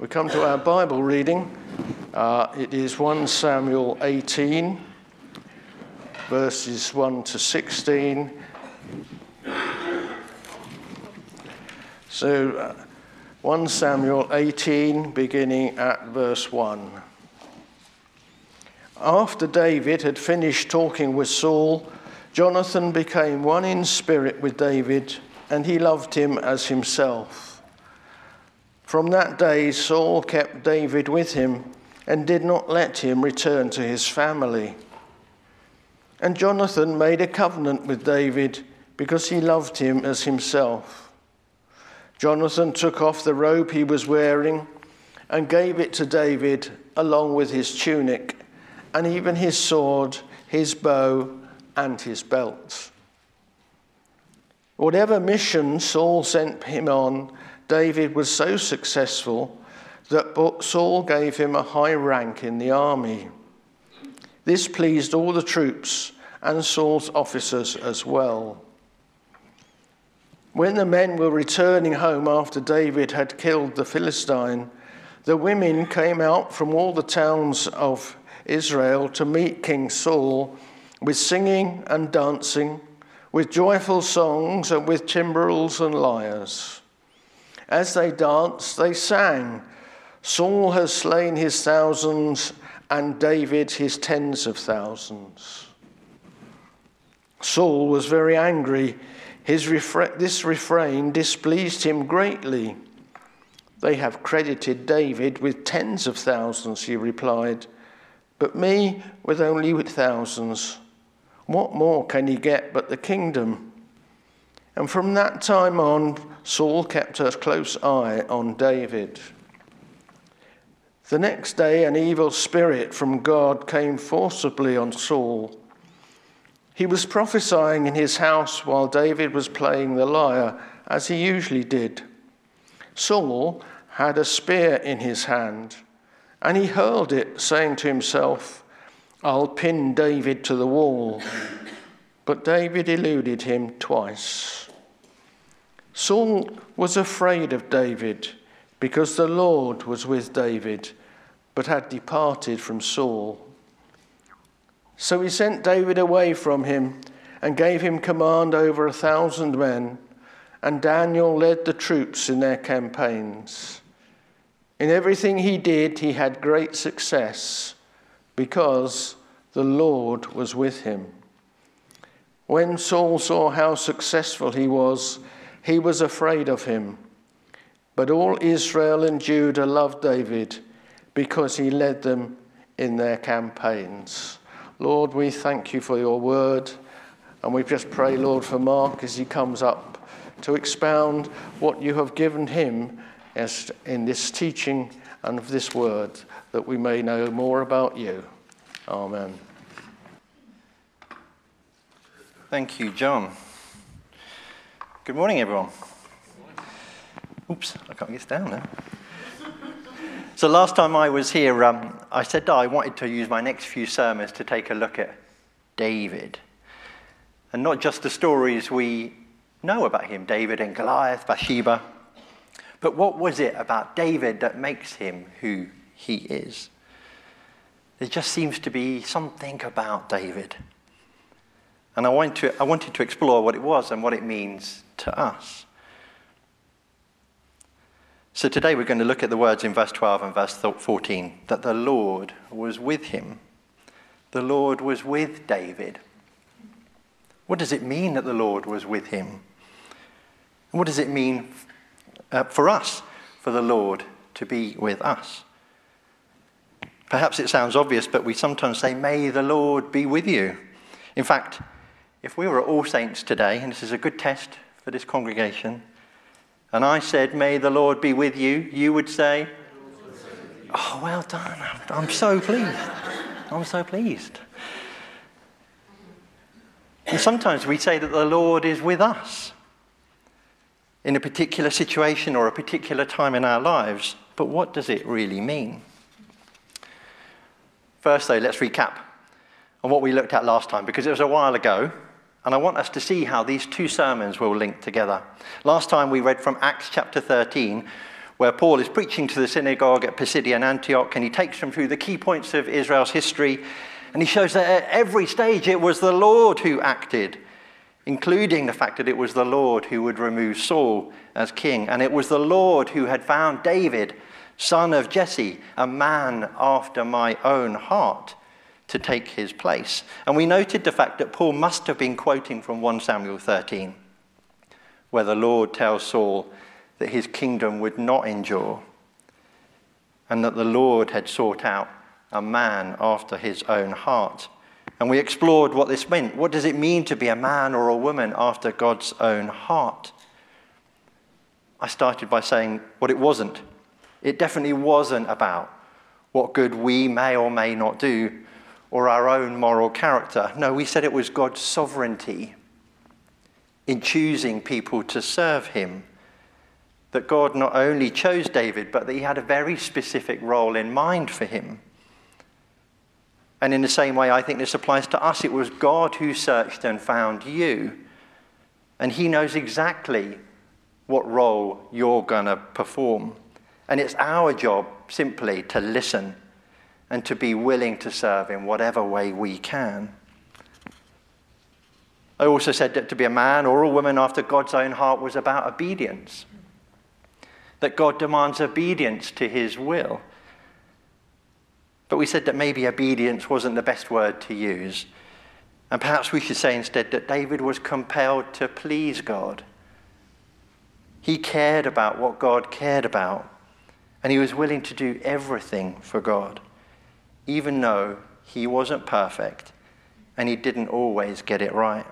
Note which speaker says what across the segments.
Speaker 1: We come to our Bible reading. Uh, it is 1 Samuel 18, verses 1 to 16. So, uh, 1 Samuel 18, beginning at verse 1. After David had finished talking with Saul, Jonathan became one in spirit with David, and he loved him as himself. From that day, Saul kept David with him and did not let him return to his family. And Jonathan made a covenant with David because he loved him as himself. Jonathan took off the robe he was wearing and gave it to David along with his tunic and even his sword, his bow, and his belt. Whatever mission Saul sent him on, David was so successful that Saul gave him a high rank in the army. This pleased all the troops and Saul's officers as well. When the men were returning home after David had killed the Philistine, the women came out from all the towns of Israel to meet King Saul with singing and dancing, with joyful songs, and with timbrels and lyres. As they danced, they sang, Saul has slain his thousands, and David his tens of thousands. Saul was very angry. His refra- this refrain displeased him greatly. They have credited David with tens of thousands, he replied but me with only with thousands. What more can he get but the kingdom? And from that time on, Saul kept a close eye on David. The next day, an evil spirit from God came forcibly on Saul. He was prophesying in his house while David was playing the lyre, as he usually did. Saul had a spear in his hand. And he hurled it, saying to himself, I'll pin David to the wall. But David eluded him twice. Saul was afraid of David because the Lord was with David, but had departed from Saul. So he sent David away from him and gave him command over a thousand men, and Daniel led the troops in their campaigns. In everything he did, he had great success because the Lord was with him. When Saul saw how successful he was, he was afraid of him. But all Israel and Judah loved David because he led them in their campaigns. Lord, we thank you for your word. And we just pray, Lord, for Mark as he comes up to expound what you have given him as in this teaching and of this word that we may know more about you. Amen.
Speaker 2: Thank you, John. Good morning, everyone. Oops, I can't get down now. So, last time I was here, um, I said I wanted to use my next few sermons to take a look at David. And not just the stories we know about him David and Goliath, Bathsheba, but what was it about David that makes him who he is? There just seems to be something about David. And I, to, I wanted to explore what it was and what it means to us. So today we're going to look at the words in verse 12 and verse 14 that the Lord was with him. The Lord was with David. What does it mean that the Lord was with him? What does it mean uh, for us, for the Lord to be with us. Perhaps it sounds obvious, but we sometimes say, May the Lord be with you. In fact, if we were All Saints today, and this is a good test for this congregation, and I said, May the Lord be with you, you would say, Oh, well done. I'm so pleased. I'm so pleased. And sometimes we say that the Lord is with us in a particular situation or a particular time in our lives, but what does it really mean? First, though, let's recap on what we looked at last time because it was a while ago, and I want us to see how these two sermons will link together. Last time we read from Acts chapter 13, where Paul is preaching to the synagogue at Pisidian Antioch, and he takes them through the key points of Israel's history, and he shows that at every stage it was the Lord who acted, including the fact that it was the Lord who would remove Saul as king, and it was the Lord who had found David, son of Jesse, a man after my own heart, to take his place. And we noted the fact that Paul must have been quoting from 1 Samuel 13, where the Lord tells Saul, that his kingdom would not endure, and that the Lord had sought out a man after his own heart. And we explored what this meant. What does it mean to be a man or a woman after God's own heart? I started by saying what it wasn't. It definitely wasn't about what good we may or may not do or our own moral character. No, we said it was God's sovereignty in choosing people to serve him that God not only chose David, but that he had a very specific role in mind for him. And in the same way, I think this applies to us. It was God who searched and found you. And he knows exactly what role you're going to perform. And it's our job simply to listen and to be willing to serve in whatever way we can. I also said that to be a man or a woman after God's own heart was about obedience that God demands obedience to his will. But we said that maybe obedience wasn't the best word to use. And perhaps we should say instead that David was compelled to please God. He cared about what God cared about, and he was willing to do everything for God, even though he wasn't perfect and he didn't always get it right.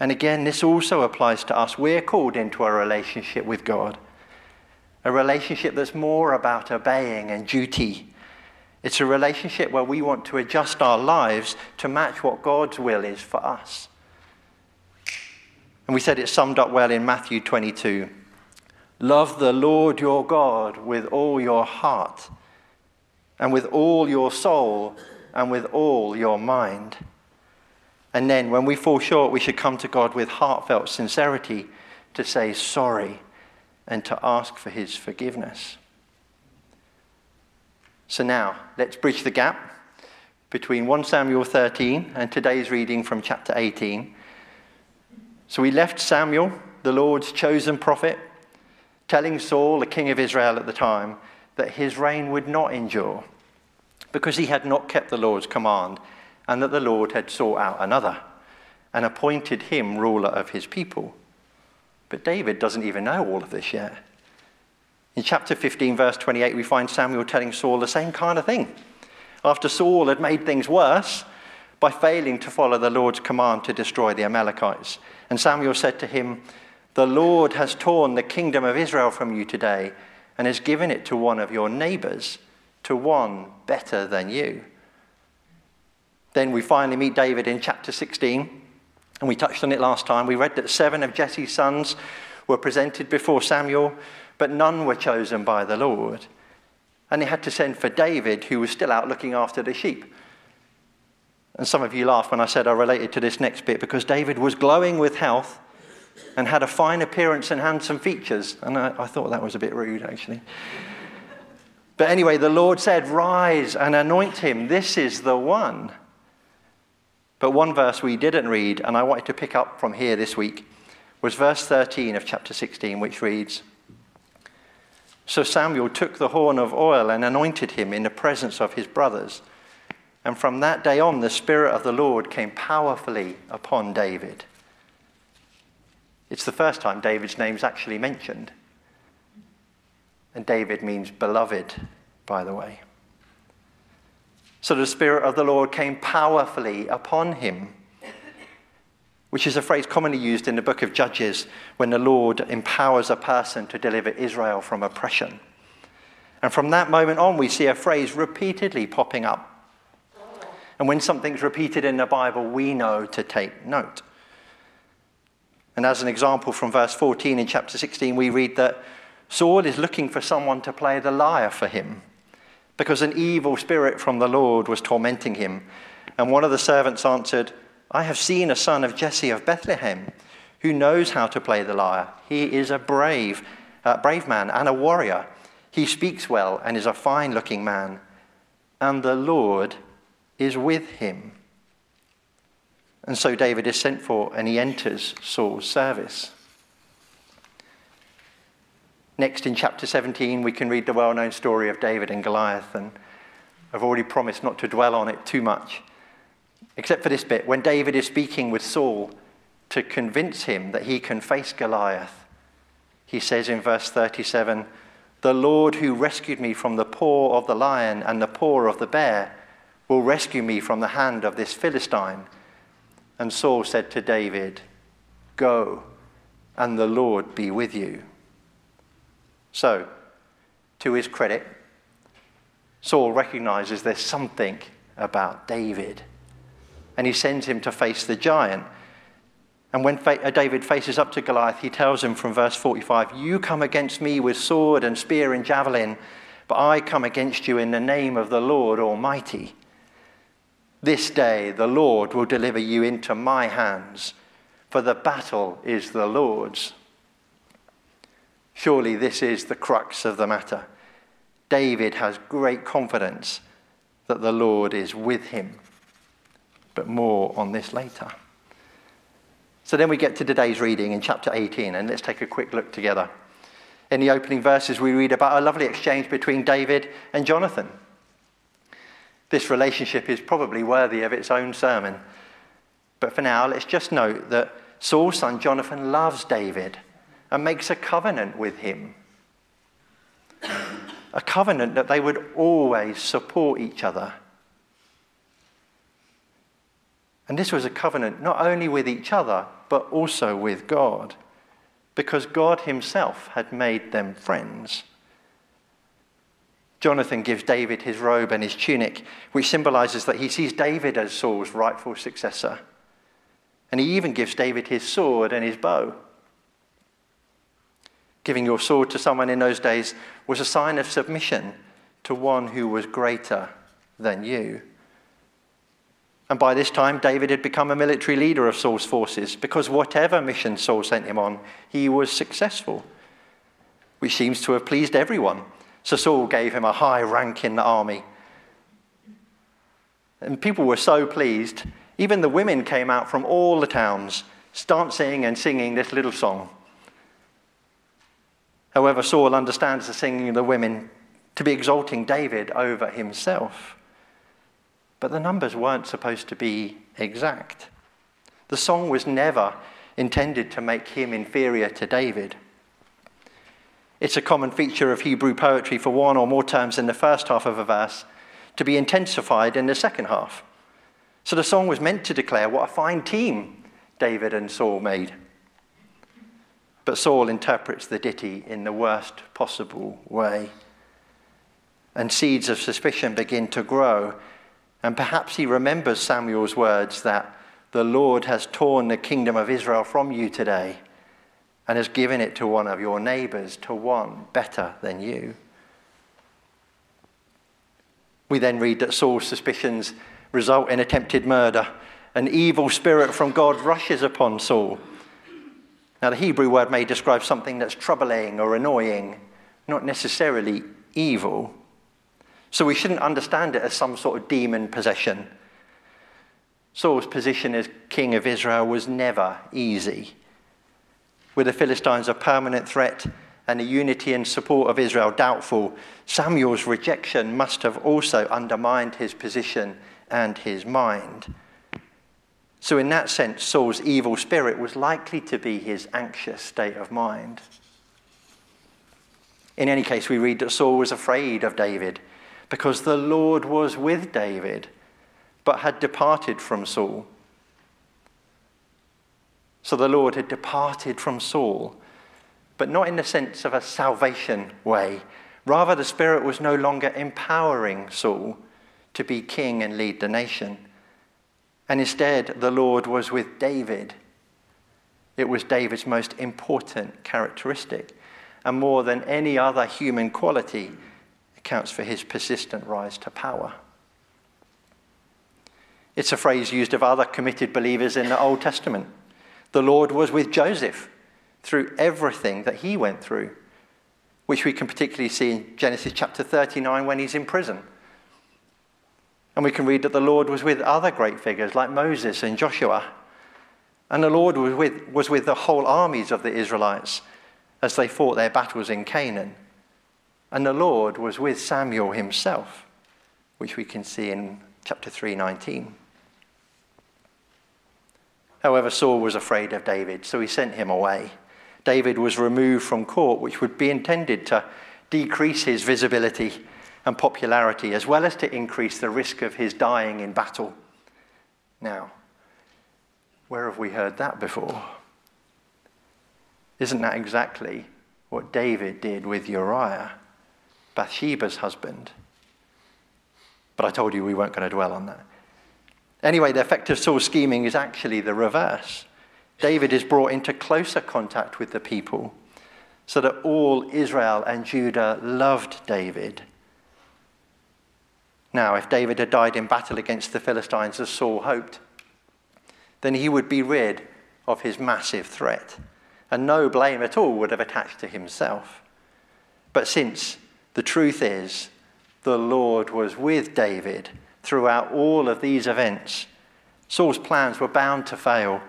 Speaker 2: And again, this also applies to us. We're called into a relationship with God, a relationship that's more about obeying and duty. It's a relationship where we want to adjust our lives to match what God's will is for us. And we said it summed up well in Matthew 22 Love the Lord your God with all your heart, and with all your soul, and with all your mind. And then when we fall short, we should come to God with heartfelt sincerity to say sorry and to ask for his forgiveness. So now, let's bridge the gap between 1 Samuel 13 and today's reading from chapter 18. So we left Samuel, the Lord's chosen prophet, telling Saul, the king of Israel at the time, that his reign would not endure because he had not kept the Lord's command and that the Lord had sought out another and appointed him ruler of his people. But David doesn't even know all of this yet. In chapter 15, verse 28, we find Samuel telling Saul the same kind of thing. After Saul had made things worse by failing to follow the Lord's command to destroy the Amalekites. And Samuel said to him, The Lord has torn the kingdom of Israel from you today and has given it to one of your neighbors, to one better than you. Then we finally meet David in chapter 16, and we touched on it last time. We read that seven of Jesse's sons were presented before Samuel, but none were chosen by the Lord. And they had to send for David, who was still out looking after the sheep. And some of you laughed when I said I related to this next bit because David was glowing with health and had a fine appearance and handsome features. And I, I thought that was a bit rude, actually. But anyway, the Lord said, Rise and anoint him. This is the one. But one verse we didn't read, and I wanted to pick up from here this week, was verse 13 of chapter 16, which reads So Samuel took the horn of oil and anointed him in the presence of his brothers. And from that day on, the Spirit of the Lord came powerfully upon David. It's the first time David's name is actually mentioned. And David means beloved, by the way. So the Spirit of the Lord came powerfully upon him, which is a phrase commonly used in the book of Judges when the Lord empowers a person to deliver Israel from oppression. And from that moment on, we see a phrase repeatedly popping up. And when something's repeated in the Bible, we know to take note. And as an example from verse 14 in chapter 16, we read that Saul is looking for someone to play the lyre for him because an evil spirit from the Lord was tormenting him. And one of the servants answered, I have seen a son of Jesse of Bethlehem who knows how to play the lyre. He is a brave brave man and a warrior. He speaks well and is a fine looking man. And the Lord is with him. And so David is sent for and he enters Saul's service. Next, in chapter 17, we can read the well known story of David and Goliath. And I've already promised not to dwell on it too much, except for this bit. When David is speaking with Saul to convince him that he can face Goliath, he says in verse 37 The Lord who rescued me from the paw of the lion and the paw of the bear will rescue me from the hand of this Philistine. And Saul said to David, Go, and the Lord be with you. So, to his credit, Saul recognizes there's something about David. And he sends him to face the giant. And when uh, David faces up to Goliath, he tells him from verse 45 You come against me with sword and spear and javelin, but I come against you in the name of the Lord Almighty. This day the Lord will deliver you into my hands, for the battle is the Lord's. Surely this is the crux of the matter. David has great confidence that the Lord is with him. But more on this later. So then we get to today's reading in chapter 18, and let's take a quick look together. In the opening verses, we read about a lovely exchange between David and Jonathan. This relationship is probably worthy of its own sermon. But for now, let's just note that Saul's son Jonathan loves David and makes a covenant with him a covenant that they would always support each other. And this was a covenant not only with each other, but also with God, because God Himself had made them friends. Jonathan gives David his robe and his tunic, which symbolizes that he sees David as Saul's rightful successor. And he even gives David his sword and his bow. Giving your sword to someone in those days was a sign of submission to one who was greater than you. And by this time, David had become a military leader of Saul's forces because whatever mission Saul sent him on, he was successful, which seems to have pleased everyone. So Saul gave him a high rank in the army. And people were so pleased, even the women came out from all the towns, dancing and singing this little song. However, Saul understands the singing of the women to be exalting David over himself. But the numbers weren't supposed to be exact. The song was never intended to make him inferior to David. It's a common feature of Hebrew poetry for one or more terms in the first half of a verse to be intensified in the second half. So the song was meant to declare what a fine team David and Saul made. But Saul interprets the ditty in the worst possible way. And seeds of suspicion begin to grow. And perhaps he remembers Samuel's words that the Lord has torn the kingdom of Israel from you today and has given it to one of your neighbors, to one better than you. We then read that Saul's suspicions result in attempted murder. An evil spirit from God rushes upon Saul now, the Hebrew word may describe something that's troubling or annoying, not necessarily evil. So we shouldn't understand it as some sort of demon possession. Saul's position as king of Israel was never easy. With the Philistines a permanent threat and the unity and support of Israel doubtful, Samuel's rejection must have also undermined his position and his mind. So, in that sense, Saul's evil spirit was likely to be his anxious state of mind. In any case, we read that Saul was afraid of David because the Lord was with David, but had departed from Saul. So the Lord had departed from Saul, but not in the sense of a salvation way. Rather, the Spirit was no longer empowering Saul to be king and lead the nation. And instead, the Lord was with David. It was David's most important characteristic. And more than any other human quality, accounts for his persistent rise to power. It's a phrase used of other committed believers in the Old Testament. The Lord was with Joseph through everything that he went through. which we can particularly see in Genesis chapter 39 when he's in prison. And we can read that the Lord was with other great figures like Moses and Joshua. And the Lord was with, was with the whole armies of the Israelites as they fought their battles in Canaan. And the Lord was with Samuel himself, which we can see in chapter 319. However, Saul was afraid of David, so he sent him away. David was removed from court, which would be intended to decrease his visibility and popularity, as well as to increase the risk of his dying in battle. Now, where have we heard that before? Isn't that exactly what David did with Uriah, Bathsheba's husband? But I told you we weren't going to dwell on that. Anyway, the effect of Saul's scheming is actually the reverse. David is brought into closer contact with the people so that all Israel and Judah loved David. Now, if David had died in battle against the Philistines as Saul hoped, then he would be rid of his massive threat, and no blame at all would have attached to himself. But since the truth is, the Lord was with David throughout all of these events, Saul's plans were bound to fail.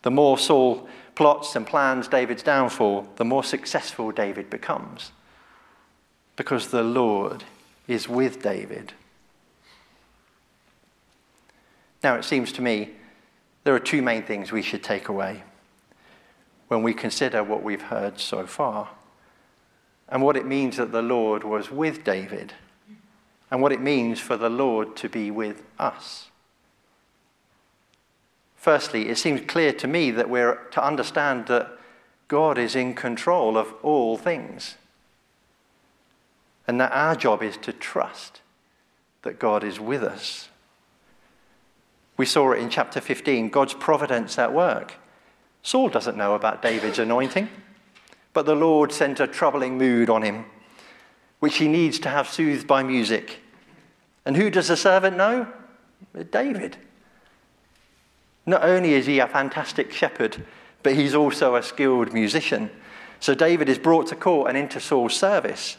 Speaker 2: The more Saul plots and plans David's downfall, the more successful David becomes. Because the Lord is with David. Now, it seems to me there are two main things we should take away when we consider what we've heard so far and what it means that the Lord was with David and what it means for the Lord to be with us. Firstly, it seems clear to me that we're to understand that God is in control of all things and that our job is to trust that God is with us. We saw it in chapter 15 God's providence at work. Saul doesn't know about David's anointing, but the Lord sent a troubling mood on him, which he needs to have soothed by music. And who does the servant know? David. Not only is he a fantastic shepherd, but he's also a skilled musician. So David is brought to court and into Saul's service.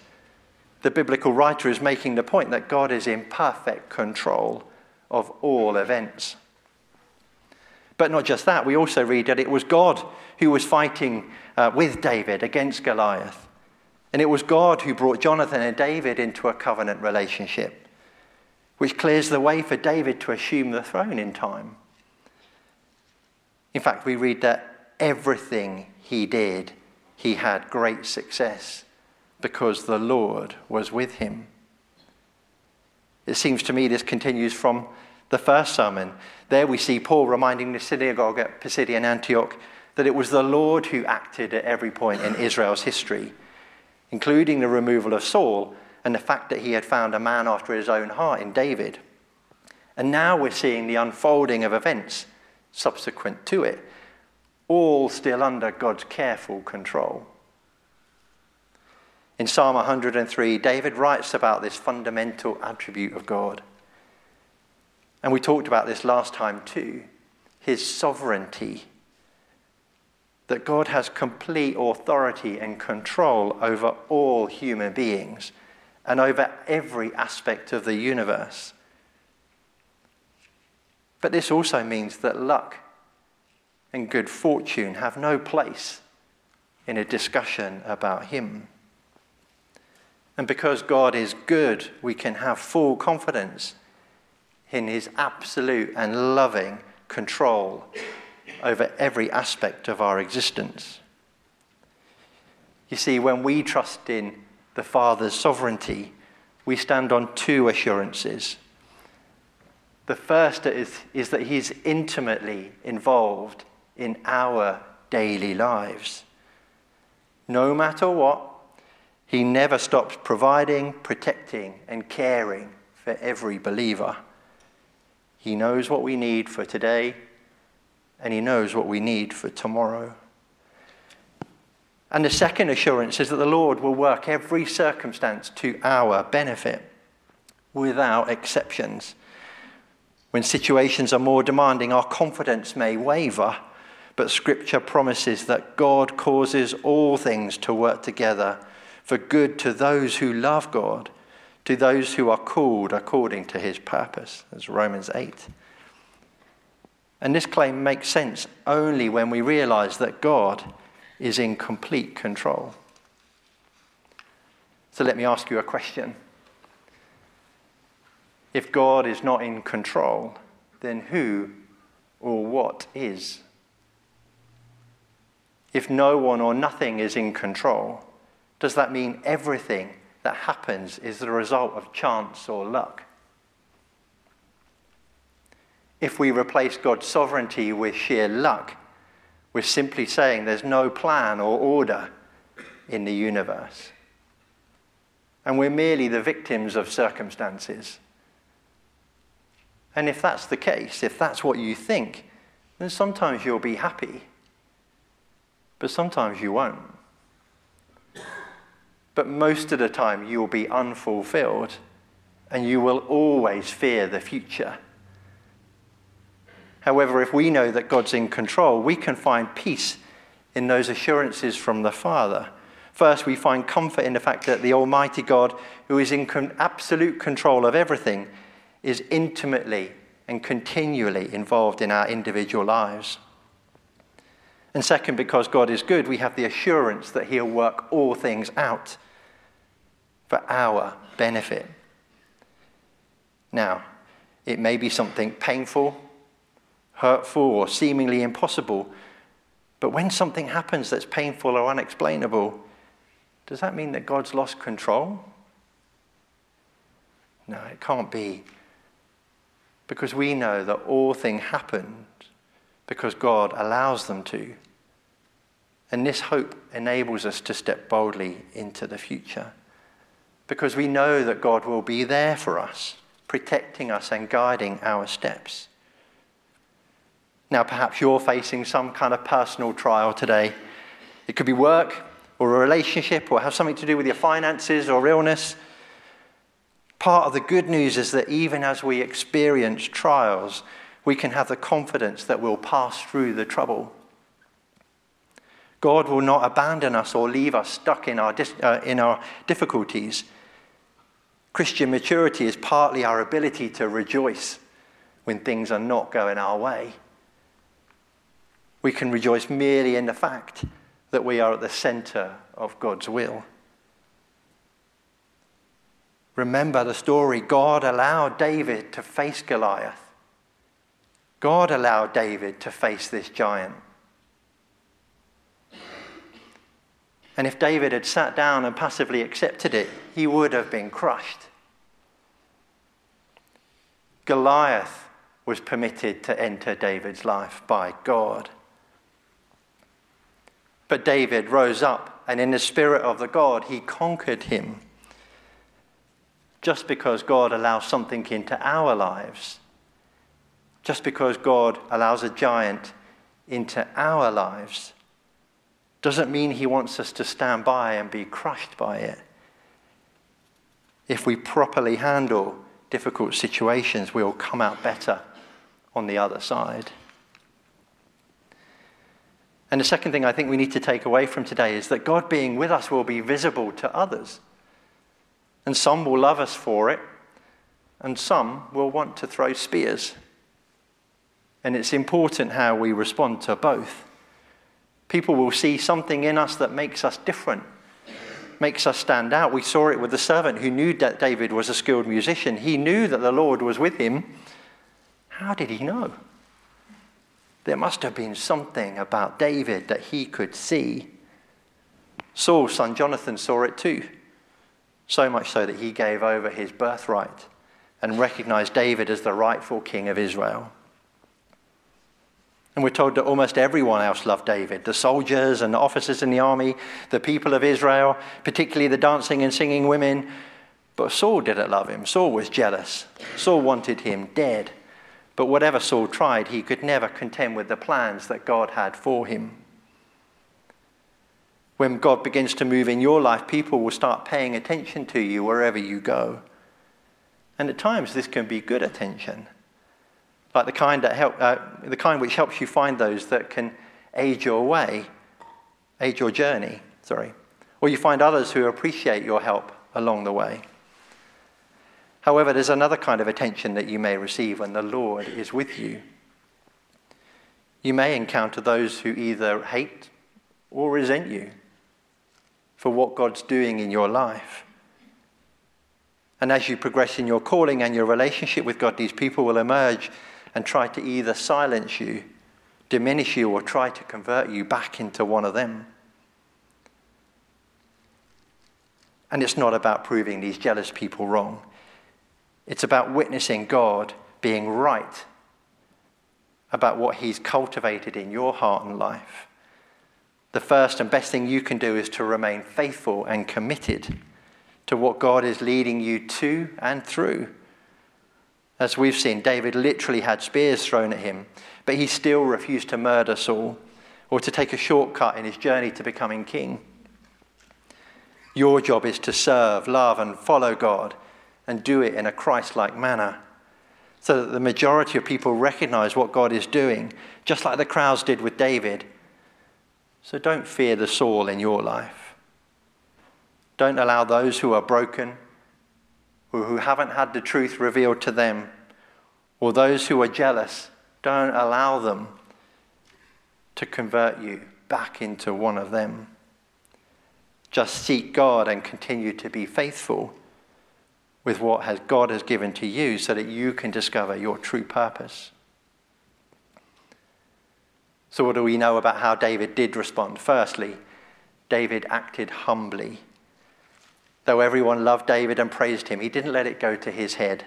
Speaker 2: The biblical writer is making the point that God is in perfect control of all events. But not just that, we also read that it was God who was fighting uh, with David against Goliath. And it was God who brought Jonathan and David into a covenant relationship, which clears the way for David to assume the throne in time. In fact, we read that everything he did, he had great success because the Lord was with him. It seems to me this continues from the first sermon. There we see Paul reminding the synagogue at Pisidian Antioch that it was the Lord who acted at every point in Israel's history, including the removal of Saul and the fact that he had found a man after his own heart in David. And now we're seeing the unfolding of events subsequent to it, all still under God's careful control. In Psalm 103, David writes about this fundamental attribute of God. And we talked about this last time too his sovereignty. That God has complete authority and control over all human beings and over every aspect of the universe. But this also means that luck and good fortune have no place in a discussion about Him. And because God is good, we can have full confidence in His absolute and loving control over every aspect of our existence. You see, when we trust in the Father's sovereignty, we stand on two assurances. The first is, is that He's intimately involved in our daily lives. No matter what, He never stops providing, protecting, and caring for every believer. He knows what we need for today, and He knows what we need for tomorrow. And the second assurance is that the Lord will work every circumstance to our benefit without exceptions. When situations are more demanding, our confidence may waver, but Scripture promises that God causes all things to work together for good to those who love God, to those who are called according to his purpose, as Romans 8. And this claim makes sense only when we realize that God is in complete control. So let me ask you a question. If God is not in control, then who or what is? If no one or nothing is in control, does that mean everything that happens is the result of chance or luck? If we replace God's sovereignty with sheer luck, we're simply saying there's no plan or order in the universe. And we're merely the victims of circumstances. And if that's the case, if that's what you think, then sometimes you'll be happy, but sometimes you won't. But most of the time, you'll be unfulfilled and you will always fear the future. However, if we know that God's in control, we can find peace in those assurances from the Father. First, we find comfort in the fact that the Almighty God, who is in absolute control of everything, is intimately and continually involved in our individual lives. And second, because God is good, we have the assurance that He'll work all things out for our benefit. Now, it may be something painful, hurtful, or seemingly impossible, but when something happens that's painful or unexplainable, does that mean that God's lost control? No, it can't be because we know that all things happen because God allows them to. And this hope enables us to step boldly into the future because we know that God will be there for us, protecting us and guiding our steps. Now, perhaps you're facing some kind of personal trial today. It could be work or a relationship or have something to do with your finances or illness. Part of the good news is that even as we experience trials, we can have the confidence that we'll pass through the trouble. God will not abandon us or leave us stuck in our, uh, in our difficulties. Christian maturity is partly our ability to rejoice when things are not going our way. We can rejoice merely in the fact that we are at the center of God's will. Remember the story God allowed David to face Goliath. God allowed David to face this giant. And if David had sat down and passively accepted it, he would have been crushed. Goliath was permitted to enter David's life by God. But David rose up, and in the spirit of the God, he conquered him just because God allows something into our lives, just because God allows a giant into our lives, doesn't mean He wants us to stand by and be crushed by it. If we properly handle difficult situations, we'll come out better on the other side. And the second thing I think we need to take away from today is that God being with us will be visible to others. And some will love us for it, and some will want to throw spears. And it's important how we respond to both. People will see something in us that makes us different, makes us stand out. We saw it with the servant who knew that David was a skilled musician. He knew that the Lord was with him. How did he know? There must have been something about David that he could see. Saul's son Jonathan saw it too so much so that he gave over his birthright and recognized David as the rightful king of Israel. And we're told that almost everyone else loved David the soldiers and the officers in the army, the people of Israel, particularly the dancing and singing women. But Saul didn't love him. Saul was jealous. Saul wanted him dead. But whatever Saul tried, he could never contend with the plans that God had for him when God begins to move in your life, people will start paying attention to you wherever you go. And at times, this can be good attention, like the kind, that help, uh, the kind which helps you find those that can aid your way, aid your journey, sorry, or you find others who appreciate your help along the way. However, there's another kind of attention that you may receive when the Lord is with you. You may encounter those who either hate or resent you for what God's doing in your life. And as you progress in your calling and your relationship with God, these people will emerge and try to either silence you, diminish you, or try to convert you back into one of them. And it's not about proving these jealous people wrong. It's about witnessing God being right about what He's cultivated in your heart and life. The first and best thing you can do is to remain faithful and committed to what God is leading you to and through. As we've seen, David literally had spears thrown at him, but he still refused to murder Saul or to take a shortcut in his journey to becoming king. Your job is to serve, love, and follow God and do it in a Christ like manner so that the majority of people recognize what God is doing, just like the crowds did with David. So don't fear the Saul in your life. Don't allow those who are broken, or who haven't had the truth revealed to them, or those who are jealous, don't allow them to convert you back into one of them. Just seek God and continue to be faithful with what has God has given to you so that you can discover your true purpose. So, what do we know about how David did respond? Firstly, David acted humbly. Though everyone loved David and praised him, he didn't let it go to his head.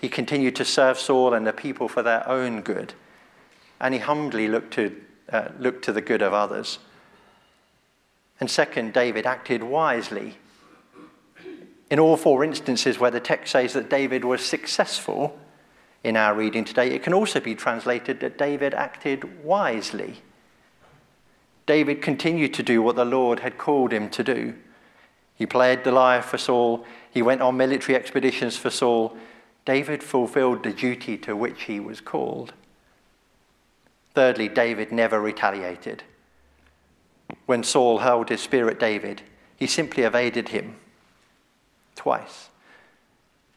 Speaker 2: He continued to serve Saul and the people for their own good, and he humbly looked to, uh, looked to the good of others. And second, David acted wisely. In all four instances where the text says that David was successful in our reading today, it can also be translated that David acted wisely. David continued to do what the Lord had called him to do. He played the lyre for Saul, he went on military expeditions for Saul. David fulfilled the duty to which he was called. Thirdly, David never retaliated. When Saul hurled his spear at David, he simply evaded him twice.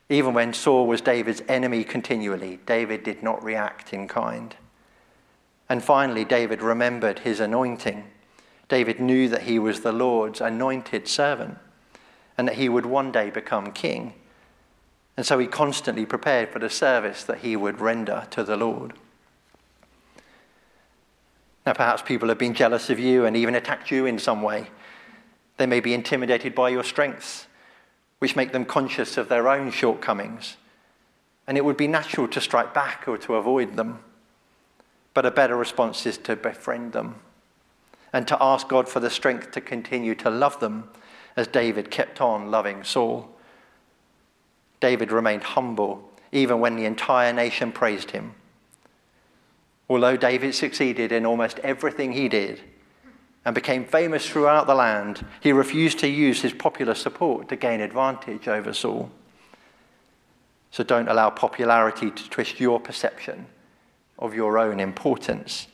Speaker 2: Even when Saul was David's enemy continually, David did not react in kind. And finally, David remembered his anointing. David knew that he was the Lord's anointed servant and that he would one day become king. And so he constantly prepared for the service that he would render to the Lord. Now, perhaps people have been jealous of you and even attacked you in some way. They may be intimidated by your strengths, which make them conscious of their own shortcomings. And it would be natural to strike back or to avoid them. But a better response is to befriend them and to ask God for the strength to continue to love them as David kept on loving Saul. David remained humble even when the entire nation praised him. Although David succeeded in almost everything he did and became famous throughout the land, he refused to use his popular support to gain advantage over Saul. So don't allow popularity to twist your perception of your own importance.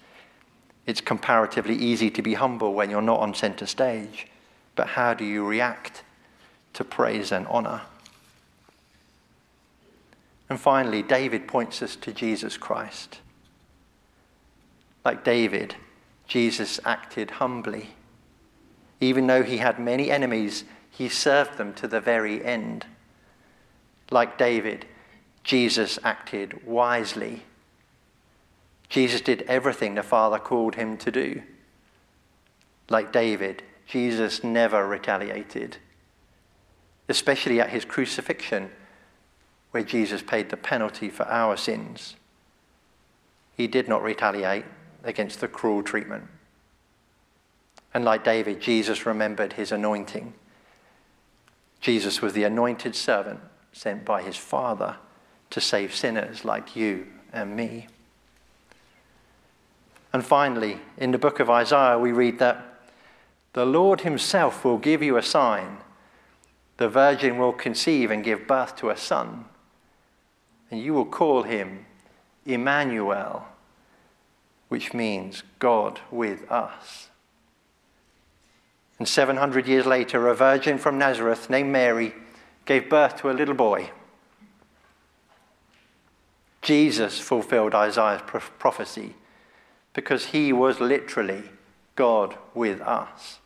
Speaker 2: It's comparatively easy to be humble when you're not on center stage, but how do you react to praise and honor? And finally, David points us to Jesus Christ. Like David, Jesus acted humbly. Even though he had many enemies, he served them to the very end. Like David, Jesus acted wisely. Jesus did everything the Father called him to do. Like David, Jesus never retaliated, especially at his crucifixion, where Jesus paid the penalty for our sins. He did not retaliate, against the cruel treatment. And like David, Jesus remembered his anointing. Jesus was the anointed servant sent by his Father to save sinners like you and me. And finally, in the book of Isaiah, we read that the Lord himself will give you a sign. The virgin will conceive and give birth to a son, and you will call him Emmanuel which means God with us. And 700 years later, a virgin from Nazareth named Mary gave birth to a little boy. Jesus fulfilled Isaiah's prophecy because he was literally God with us.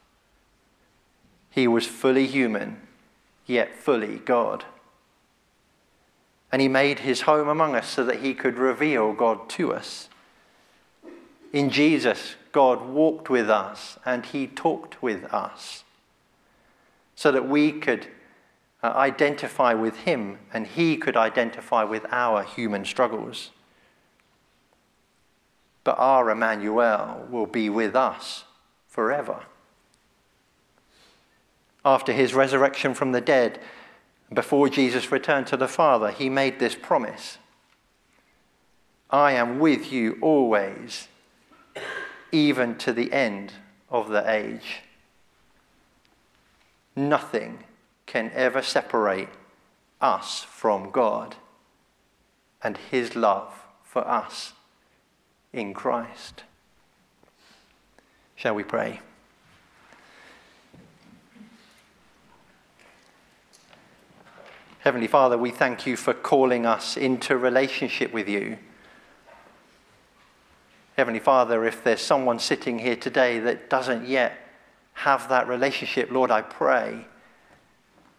Speaker 2: He was fully human, yet fully God. And he made his home among us so that he could reveal God to us. In Jesus, God walked with us and he talked with us so that we could uh, identify with him and he could identify with our human struggles. But our Emmanuel will be with us forever. After his resurrection from the dead, before Jesus returned to the Father, he made this promise I am with you always, even to the end of the age. Nothing can ever separate us from God and his love for us in Christ. Shall we pray? Heavenly Father, we thank you for calling us into relationship with you. Heavenly Father, if there's someone sitting here today that doesn't yet have that relationship, Lord, I pray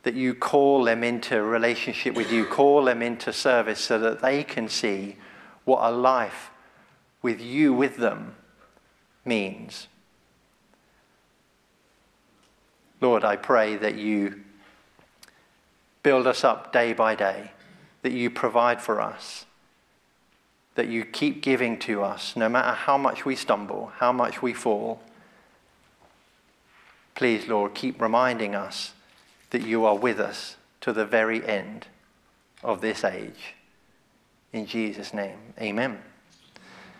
Speaker 2: that you call them into relationship with you, call them into service so that they can see what a life with you with them means. Lord, I pray that you build us up day by day, that you provide for us, that you keep giving to us, no matter how much we stumble, how much we fall. Please, Lord, keep reminding us that you are with us to the very end of this age. In Jesus' name, amen.